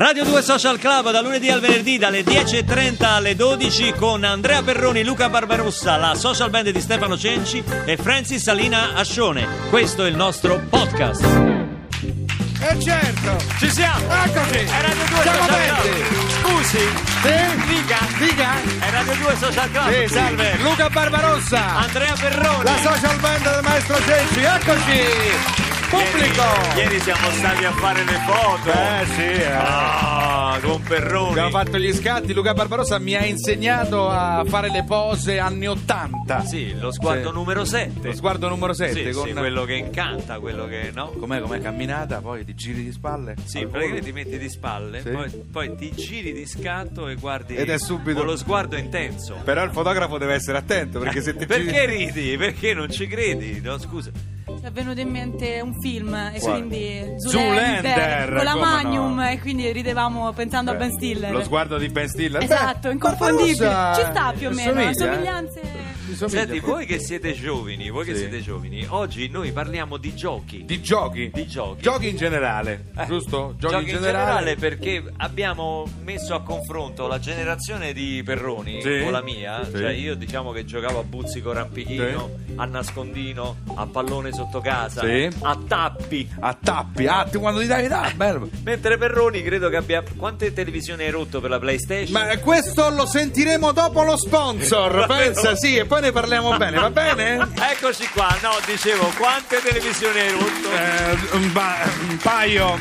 Radio 2 Social Club da lunedì al venerdì dalle 10.30 alle 12 con Andrea Perroni, Luca Barbarossa, la social band di Stefano Cenci e Francis Salina Ascione. Questo è il nostro podcast. Eh certo! Ci siamo! Eccoci! È Radio 2 Siamo Social aperti. Club. Scusi, Sì? dica! Dica! È Radio 2 Social Club. Sì, salve! Luca Barbarossa! Andrea Perroni. La social band del maestro Cenci, eccoci! Pubblico! Ieri, ieri siamo stati a fare le foto. Eh sì, eh. Ah, con Perroni. Abbiamo fatto gli scatti, Luca Barbarossa mi ha insegnato a fare le pose anni 80. Sì, lo sguardo Sì. numero 7. Lo sguardo numero 7 Sì, con sì, quello che incanta, quello che no. com'è, com'è camminata, poi ti giri di spalle. Sì, praticamente ti metti di spalle, Sì. poi, poi ti giri di scatto e guardi Ed è subito- con lo sguardo intenso. Però il fotografo deve essere attento perché se ti Perché giri ridi? Perché non ci credi? No, scusa. Ci è venuto in mente un film e Quale? quindi Zoolander, con la Magnum no? e quindi ridevamo pensando a Ben Stiller. lo sguardo di Ben Stiller. Esatto, Beh, inconfondibile. Ci sta più o meno, eh? somiglianze. Ti Senti, voi che siete giovani, voi che Sì. siete giovani, oggi noi parliamo di giochi. di giochi. Di giochi. Giochi in generale, Eh, giusto? Giochi, in generale perché abbiamo messo a confronto la generazione di Perroni Sì. con la mia, Sì. cioè io diciamo che giocavo a buzzico rampichino, a nascondino, a pallone sotto casa, Sì. a tappi. A tappi, ah, tu quando ti dai, dai, bello. Mentre Perroni credo che abbia quante televisioni hai rotto per la PlayStation? Ma questo lo sentiremo dopo lo sponsor, pensa, sì, e poi ne parliamo bene, va bene? Eccoci qua, no, dicevo, quante televisioni hai rotto? Eh, un, pa- un paio,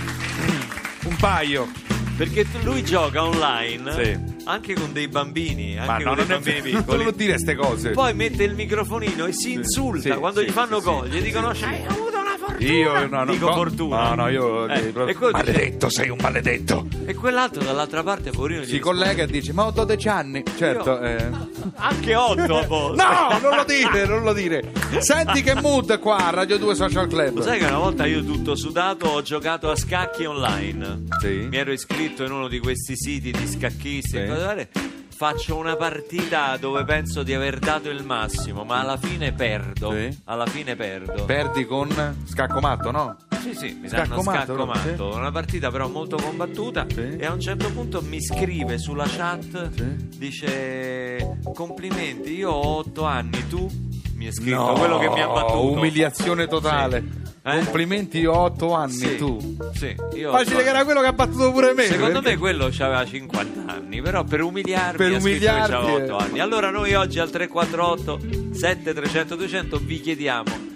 un paio. Perché lui gioca online Sì. anche con dei bambini, Ma anche no, con dei non, è, bambini non piccoli. non dire ste cose. Poi mette il microfonino e si insulta sì, quando sì, gli fanno sì, gol, gli dicono c'hai avuto fortuna. Io no, non Dico po- fortuna. No, no, io Eh, proprio- e quello dice- maledetto, sei un maledetto. E quell'altro dall'altra parte, poverino, gli Si collega e dice "Ma ho 12 anni". Certo, Io- eh. Anche otto a volte. No, non lo dire, non lo dire. Senti che mood qua a Radio 2 Social Club. Lo sai che una volta io tutto sudato ho giocato a scacchi online. Sì. Mi ero iscritto in uno di questi siti di scacchisti e Sì. cose varie. Faccio una partita dove penso di aver dato il massimo, ma alla fine perdo. Sì. Alla fine perdo. Perdi con scaccomatto, no? Sì, sì, mi danno Scaccomatto, scaccomatto. sì. Una partita però molto combattuta. Sì. E a un certo punto mi scrive sulla chat, dice complimenti, io ho otto anni, tu mi è scritto No, quello che mi ha battuto. Umiliazione totale. Eh? Complimenti, ho 8 anni, Sì, tu. Sì, io Facile che era quello che ha battuto pure me. Secondo perché- me quello aveva 50 anni, però per umiliarmi Per umiliarti, c'aveva 8 eh. anni. Allora noi oggi al 348 7300 200 vi chiediamo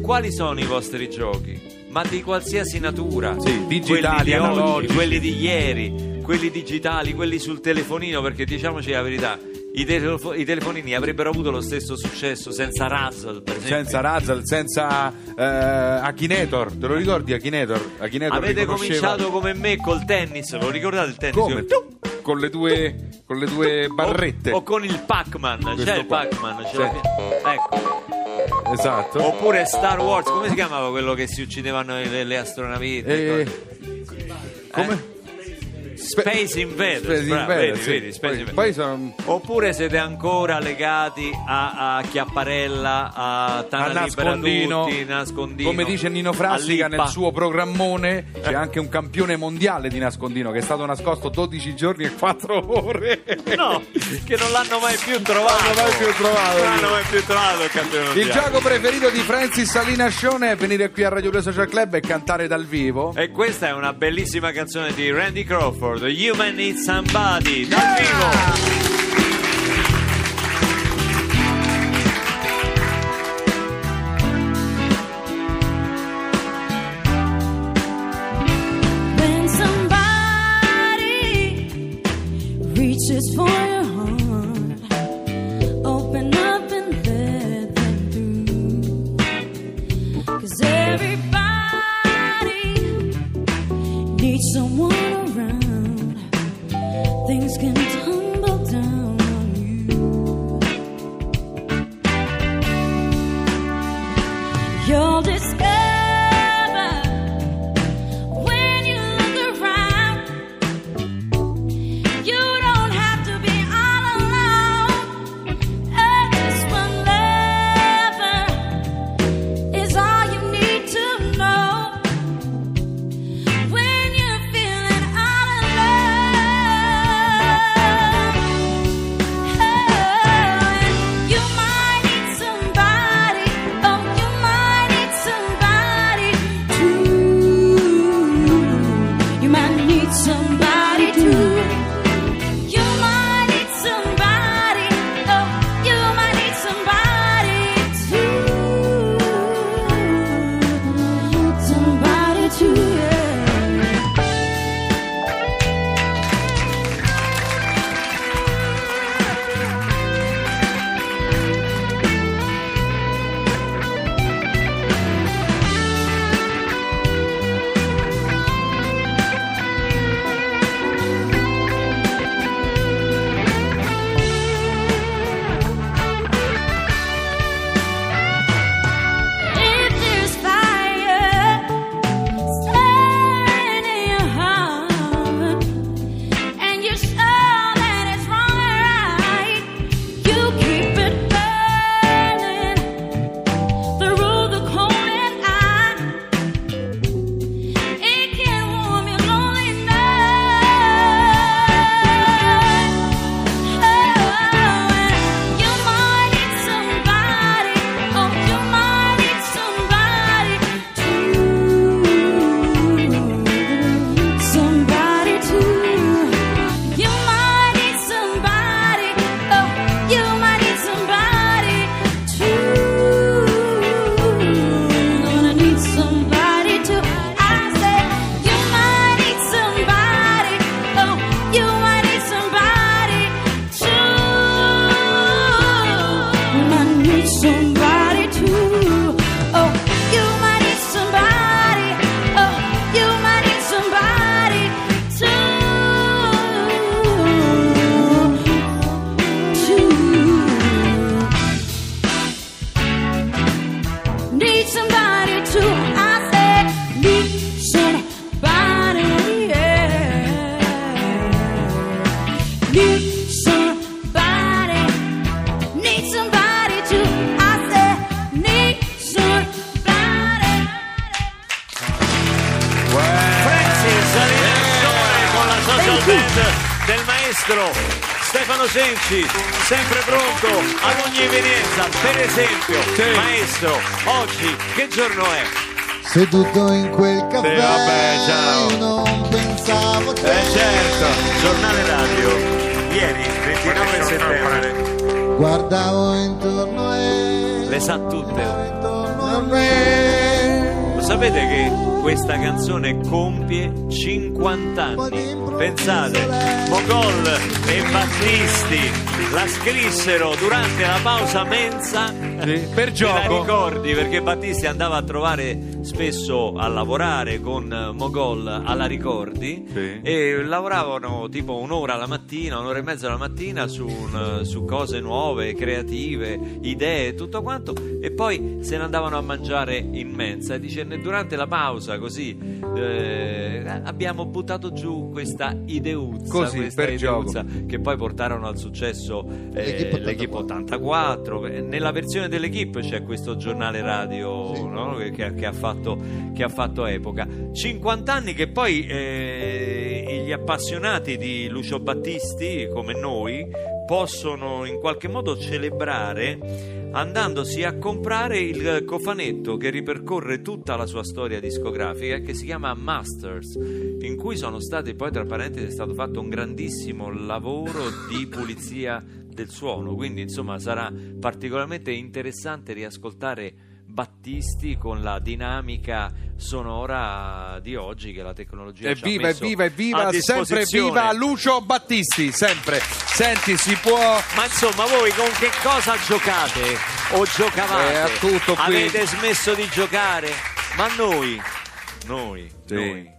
quali sono i vostri giochi? Ma di qualsiasi natura. Sì, digitali, quelli di oggi, analogici. quelli di ieri, quelli digitali, quelli sul telefonino, perché diciamoci la verità, i, telefo- i telefonini avrebbero avuto lo stesso successo senza Razzle, per esempio. Senza Razzle, senza eh, Akinator, te lo ricordi Akinator? Akinator Avete riconosceva- cominciato come me col tennis, lo ricordate il tennis? Come? Con le due, con le due barrette. O, o con il Pac-Man, c'è il qua. Pac-Man, Sì. l'abbiamo. ecco. Esatto. Oppure Star Wars, come si chiamava quello che si uccidevano le, le astronavette? Eh, come? Space Invaders, Space bravo, Invaders, vedi, sì. vedi, Space Poi, Invaders. poi sono Oppure siete ancora legati a, a Chiapparella, a a Tana Libera nascondino, Tutti, nascondino come dice Nino Frassica a nel suo programmone c'è anche un campione mondiale di nascondino che è stato nascosto 12 giorni e 4 ore No, che non l'hanno mai più trovato. Non l'hanno mai più trovato. Non mai più trovato il campione il mondiale. gioco preferito di Francis Salina Scione è venire qui a Radio 2 Social Club e cantare dal vivo E questa è una bellissima canzone di Randy Crawford, Human Need Somebody, dal vivo. Stefano Senci, sempre pronto ad ogni evenienza. Per esempio, maestro, oggi che giorno è? Seduto in quel caffè, Sì, vabbè, ciao. io non pensavo che Eh certo, giornale radio. Ieri, 29 settembre. guardavo intorno e Le sa tutte. intorno a me. Sapete che questa canzone compie 50 anni? Pensate, Mogol e Battisti la scrissero durante la pausa mensa. Sì, per Te la gioco. ricordi perché Battisti andava a trovare spesso a lavorare con eh, Mogol alla Ricordi Sì. e lavoravano tipo un'ora la mattina, un'ora e mezza la mattina su, un- su cose nuove, creative, idee, tutto quanto e poi se ne andavano a mangiare in mensa e dice "Ne- durante la pausa così eh, abbiamo buttato giù questa ideuzza, Così, questa ideuzza che poi portarono al successo eh, L'Equipe l'Equipe 84. Nella versione dell'Equipe c'è questo giornale radio no? che, che- che ha fatto, che ha fatto epoca. 50 anni che poi eh, gli appassionati di Lucio Battisti, come noi, possono in qualche modo celebrare andandosi a comprare il cofanetto che ripercorre tutta la sua storia discografica che si chiama Masters in cui sono stati poi tra parentesi è stato fatto un grandissimo lavoro di pulizia del suono. Quindi insomma sarà particolarmente interessante riascoltare Battisti con la dinamica sonora di oggi che la tecnologia ci ha Evviva, messo evviva, sempre viva Lucio Battisti, sempre. Senti, si può... Ma insomma, voi con che cosa giocate? O giocavate? Eh, a tutto qui. Avete smesso di giocare? Ma noi, noi, Sì. noi,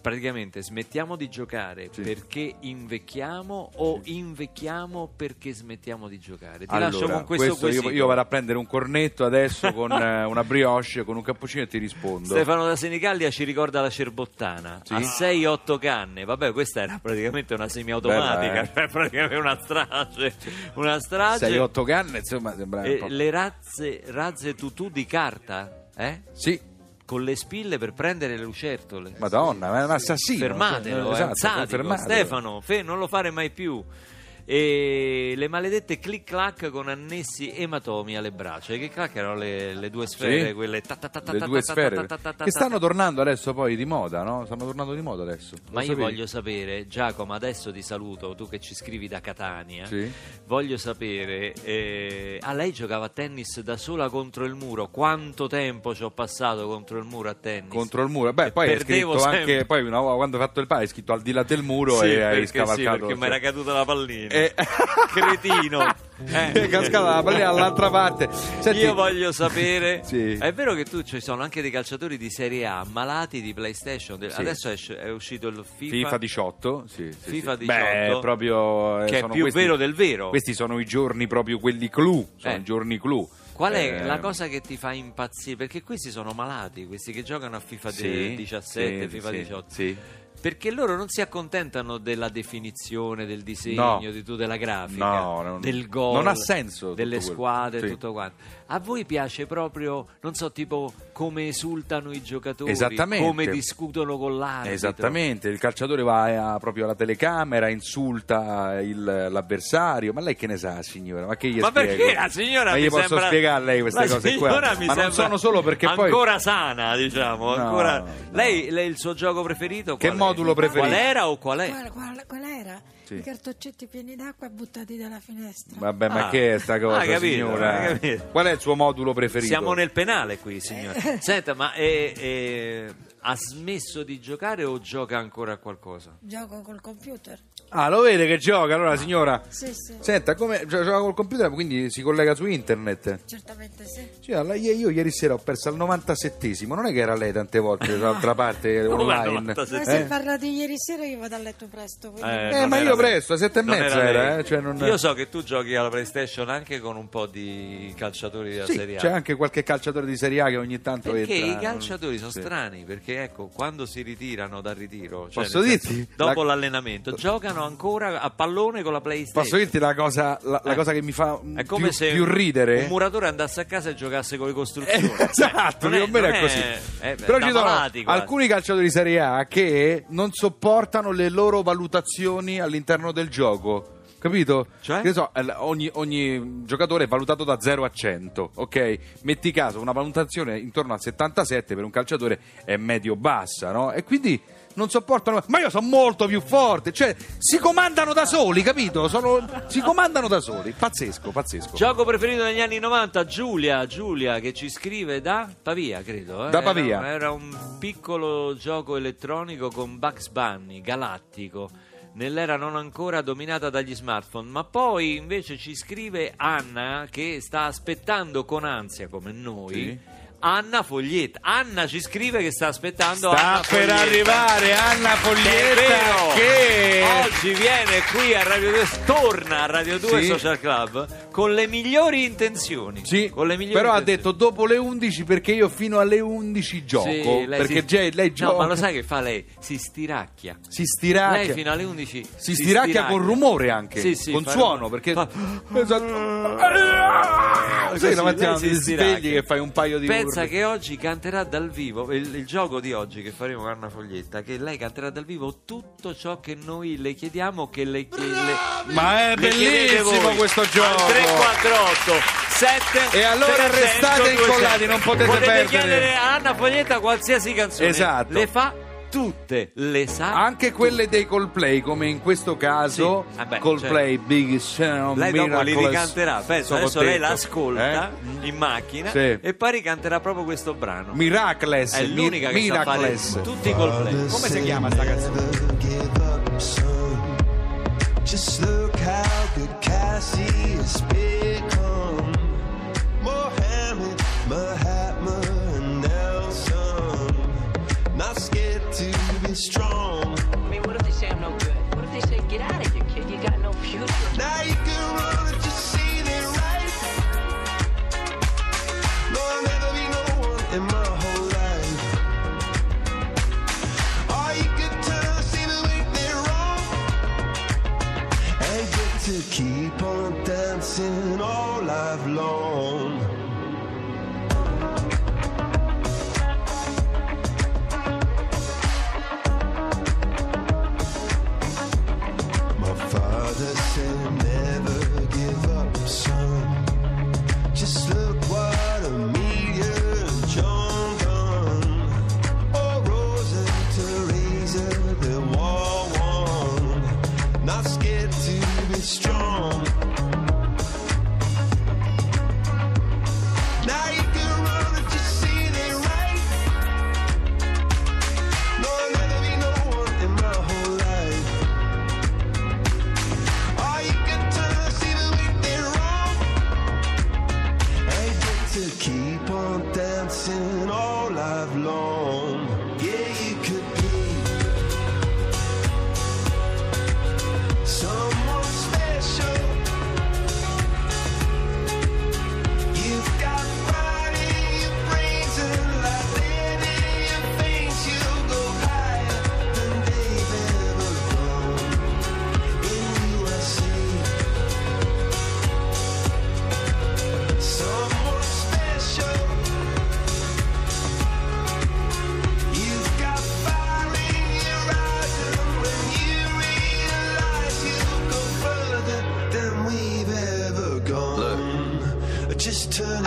praticamente smettiamo di giocare Sì. perché invecchiamo o invecchiamo perché smettiamo di giocare? Ti Allora, lascio con questo, questo io, io vado a prendere un cornetto adesso con eh, una brioche, con un cappuccino e ti rispondo. Stefano da Senigallia ci ricorda la cerbottana Sì. a 6-8 canne. Vabbè, questa era praticamente una semiautomatica, Bella, eh. cioè praticamente una strage. Una strage. 6-8 canne, insomma, sembra E po'. le razze, razze tutù di carta, eh? Sì, Con le spille per prendere le lucertole. madonna, ma è un assassino. Fermatelo, Esatto, è un sadico, fermatelo. Stefano, fe- non lo fare mai più. E le maledette click clack con annessi ematomi alle braccia. Click clack erano le, le due sfere, Sì. quelle ta ta ta ta Le ta due ta sfere ta ta che ta. stanno tornando adesso poi di moda, no? Stanno tornando di moda adesso. Lo Ma io sapevi? voglio sapere, Giacomo, adesso ti saluto, tu che ci scrivi da Catania. Sì. Voglio sapere, eh, ah, lei giocava a tennis da sola contro il muro? Quanto tempo ci ho passato contro il muro a tennis? Contro il muro. Beh, E poi hai scritto sempre. anche poi una volta quando hai fatto il palo hai scritto al di là del muro Sì, e hai perché, sì, scavalcato. perché mi era caduta la pallina. Eh. Cretino. È cascata la pallina dall'altra parte. Senti, Io voglio sapere, Sì. è vero che tu ci sono anche dei calciatori di Serie A malati di PlayStation? Sì. Adesso esce- è uscito il FIFA, FIFA 18, sì, sì, FIFA sì. 18, Beh, proprio eh, che è più questi- vero del vero. Questi sono i giorni proprio quelli clou, sono Eh. giorni clou. Qual è Eh, la cosa che ti fa impazzire? Perché questi sono malati, questi che giocano a FIFA sì, 17, sì, FIFA sì, 18. Sì. Perché loro non si accontentano della definizione, del disegno, No. di tu, della grafica, No, non- del gol, non ha senso tutto delle quello. squadre, Sì. tutto quanto. A voi piace proprio, non so, tipo come esultano i giocatori, Esattamente. come discutono con l'arbitro. Esattamente, il calciatore va a- proprio alla telecamera, insulta il- l'avversario, ma lei che ne sa signora? Ma che gli Ma spiego? perché la signora Ma mi gli posso sembra... spiegare a lei queste la cose qua? signora mi ma non sembra sono solo perché poi ancora sana, diciamo, No, ancora... no. Lei, lei il suo gioco preferito Che qual è? Modulo preferito? Qual era o qual è? Qual, qual- qual era? Sì. I cartoccetti pieni d'acqua buttati dalla finestra. Vabbè, ma Ah. che è sta cosa, Ah, capito, signora? ah. Qual è il suo modulo preferito? Siamo nel penale qui, signore. Senta, ma eh, eh, ha smesso di giocare o gioca ancora a qualcosa? Gioco col computer. Ah, lo vede che gioca, allora signora. Sì, sì, Senta, come gio- gioca col computer, quindi si collega su internet. certamente sì. Sì, alla- io, io ieri sera ho perso al 97esimo, non è che era lei tante volte dall'altra parte Come online. 97esimo? Ma Eh? se parla di ieri sera io vado a letto presto. quindi- Eh, Eh, non ma era io lei. presto, alle sette e Non mezza era era, lei. eh, cioè non- Io so che tu giochi alla PlayStation anche con un po' di calciatori della Sì, Serie A. c'è anche qualche calciatore di Serie A che ogni tanto Perché entra. i calciatori sono Sì. strani, perché ecco, quando si ritirano dal ritiro, cioè Posso nel senso, dirti? dopo La- l'allenamento, giocano ancora a pallone con la PlayStation. Posso dirti la cosa, la, la Eh. cosa che mi fa È come più, se più ridere? un muratore andasse a casa e giocasse con le costruzioni. esatto, Non è- più o meno non è così. è- Però da ci sono quasi. alcuni calciatori di Serie A che non sopportano le loro valutazioni all'interno del gioco. Capito? Cioè? Che ne so, eh, ogni, ogni giocatore è valutato da 0 a 100, ok? Metti caso una valutazione intorno al 77 per un calciatore è medio-bassa, no? E quindi non sopportano. Ma io sono molto più forte, cioè si comandano da soli, capito? Sono- si comandano da soli. Pazzesco, pazzesco. Gioco preferito negli anni 90, Giulia, Giulia che ci scrive da Pavia, credo. eh. Da Era- Pavia. Era, un piccolo gioco elettronico con Bugs Bunny, galattico, nell'era non ancora dominata dagli smartphone. Ma poi invece ci scrive Anna che sta aspettando con ansia, come noi. Sì. Anna Foglietta. Anna ci scrive che sta aspettando Sta Anna per Foglietta. arrivare Anna Foglietta vero. Oggi viene qui a Radio 2 torna a Radio 2 Sì. Social Club con le migliori intenzioni Sì, con le migliori però ha intenzioni. detto dopo le 11 perché io fino alle 11 gioco. Sì, lei perché si- già- lei no gioca. ma lo sai che fa lei si stiracchia Si stiracchia. lei fino alle 11 si stiracchia con rumore anche. Sì, sì, con fa suono. rumore. Perché. Fa- Esatto. Sì, la mattina lei si ti stiracchia. svegli che fai un paio di pensa urli. che oggi canterà dal vivo il, il gioco di oggi che faremo con Anna Foglietta che lei canterà dal vivo tutto ciò che noi le chiediamo che le, chie- le- Ma è bellissimo questo gioco. 348 7 E allora 300, restate 200. incollati, non potete perdere. chiedere a Anna Foglietta qualsiasi canzone Esatto. le fa tutte le sa Anche quelle dei Coldplay, come in questo caso, Sì, vabbè, Coldplay Big Sound lei dopo li ricanterà pensa Sono adesso lei detto. l'ascolta Eh? in macchina Sì. e poi ricanterà proprio questo brano Miracles, è l'unica mi- che sa fare Miracles. tutti i Coldplay Come si chiama sta canzone? Just look how good Cassie has become. Mohammed, Mahatma, and Nelson. Not scared to be strong. I mean, what if they say I'm no good? What if they say, get out of here, kid? You got no future. Now you can run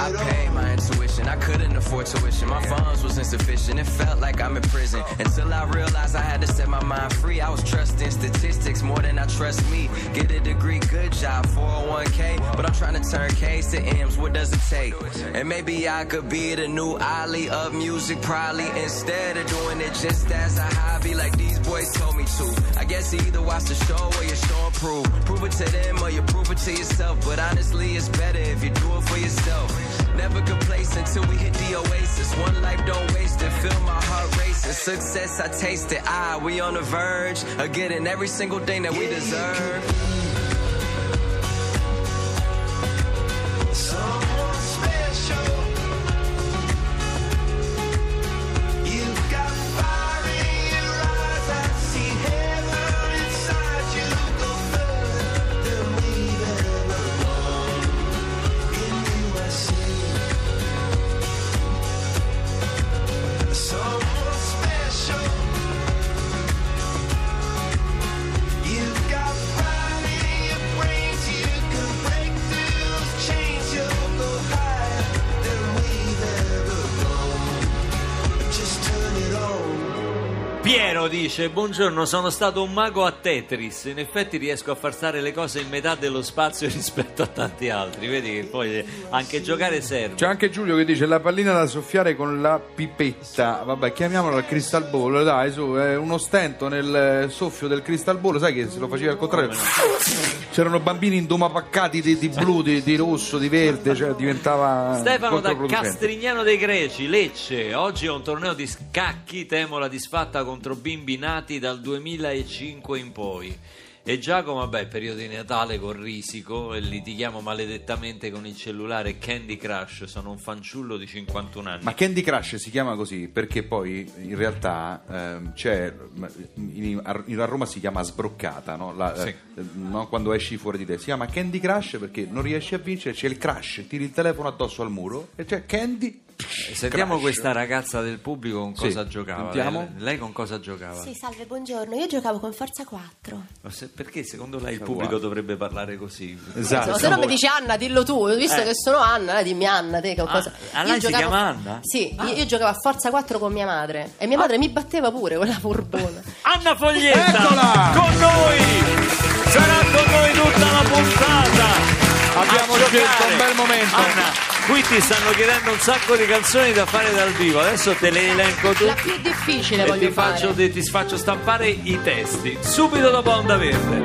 I paid my intuition. I couldn't afford tuition. My funds was insufficient. It felt like I'm in prison. Until I realized I had to set my mind free. I was trusting statistics more than I trust me. Get a degree, good job, 401k. But I'm trying to turn K's to M's. What does it take? And maybe I could be the new Ali of music, probably. Instead of doing it just as a hobby, like these boys told me to. I guess you either watch the show or you show and prove. Prove it to them or you prove it to yourself. But honestly, it's better if you do it for yourself. The. One life, don't waste it. Feel my heart racing. Success, I taste it. Ah, we on the verge of getting every single thing that we deserve. Dice: Buongiorno, sono stato un mago a Tetris. In effetti riesco a far stare le cose in metà dello spazio rispetto a tanti altri. Vedi che poi anche giocare serve. C'è anche Giulio che dice la pallina da soffiare con la pipetta. Vabbè, chiamiamola il crystal ball, dai, su, è uno stento nel soffio del crystal ball, sai che se lo faceva al contrario. C'erano bambini indomapaccati di, di blu, di, di rosso, di verde, cioè diventava Stefano da. Castrignano dei Greci, Lecce. Oggi è un torneo di scacchi, temo la disfatta contro bimbi nati dal 2005 in poi. E Giacomo, vabbè, periodo di Natale con Risico e litighiamo maledettamente con il cellulare Candy Crush. Sono un fanciullo di 51 anni. Ma Candy Crush si chiama così perché poi in realtà ehm, c'è in, a Roma si chiama sbroccata, no? La- Sì. eh, no? quando esci fuori di te. Si chiama Candy Crush perché non riesci a vincere, c'è il crash, tiri il telefono addosso al muro e c'è Candy. Sentiamo Crash. questa ragazza del pubblico con Sì, cosa giocava. sentiamo. Lei, con cosa giocava? Sì, salve, buongiorno. Io giocavo con Forza 4. Ma se- perché secondo lei il pubblico dovrebbe parlare così? Esatto. se no mi dici Anna, dillo tu. Visto Eh. che sono Anna, eh, dimmi Anna, te che Ah, cosa. ah, Io lei si giocavo- chiama Anna? Sì, io, io giocavo a Forza 4 con mia madre. E mia madre mi batteva pure con la furbona. Anna Foglietta Eccola! con noi sarà con noi tutta la puntata Abbiamo scelto un bel momento. Anna qui ti stanno chiedendo un sacco di canzoni da fare dal vivo. Adesso te le elenco tutte La più difficile e voglio ti faccio, fare. ti faccio stampare i testi. Subito dopo Onda Verde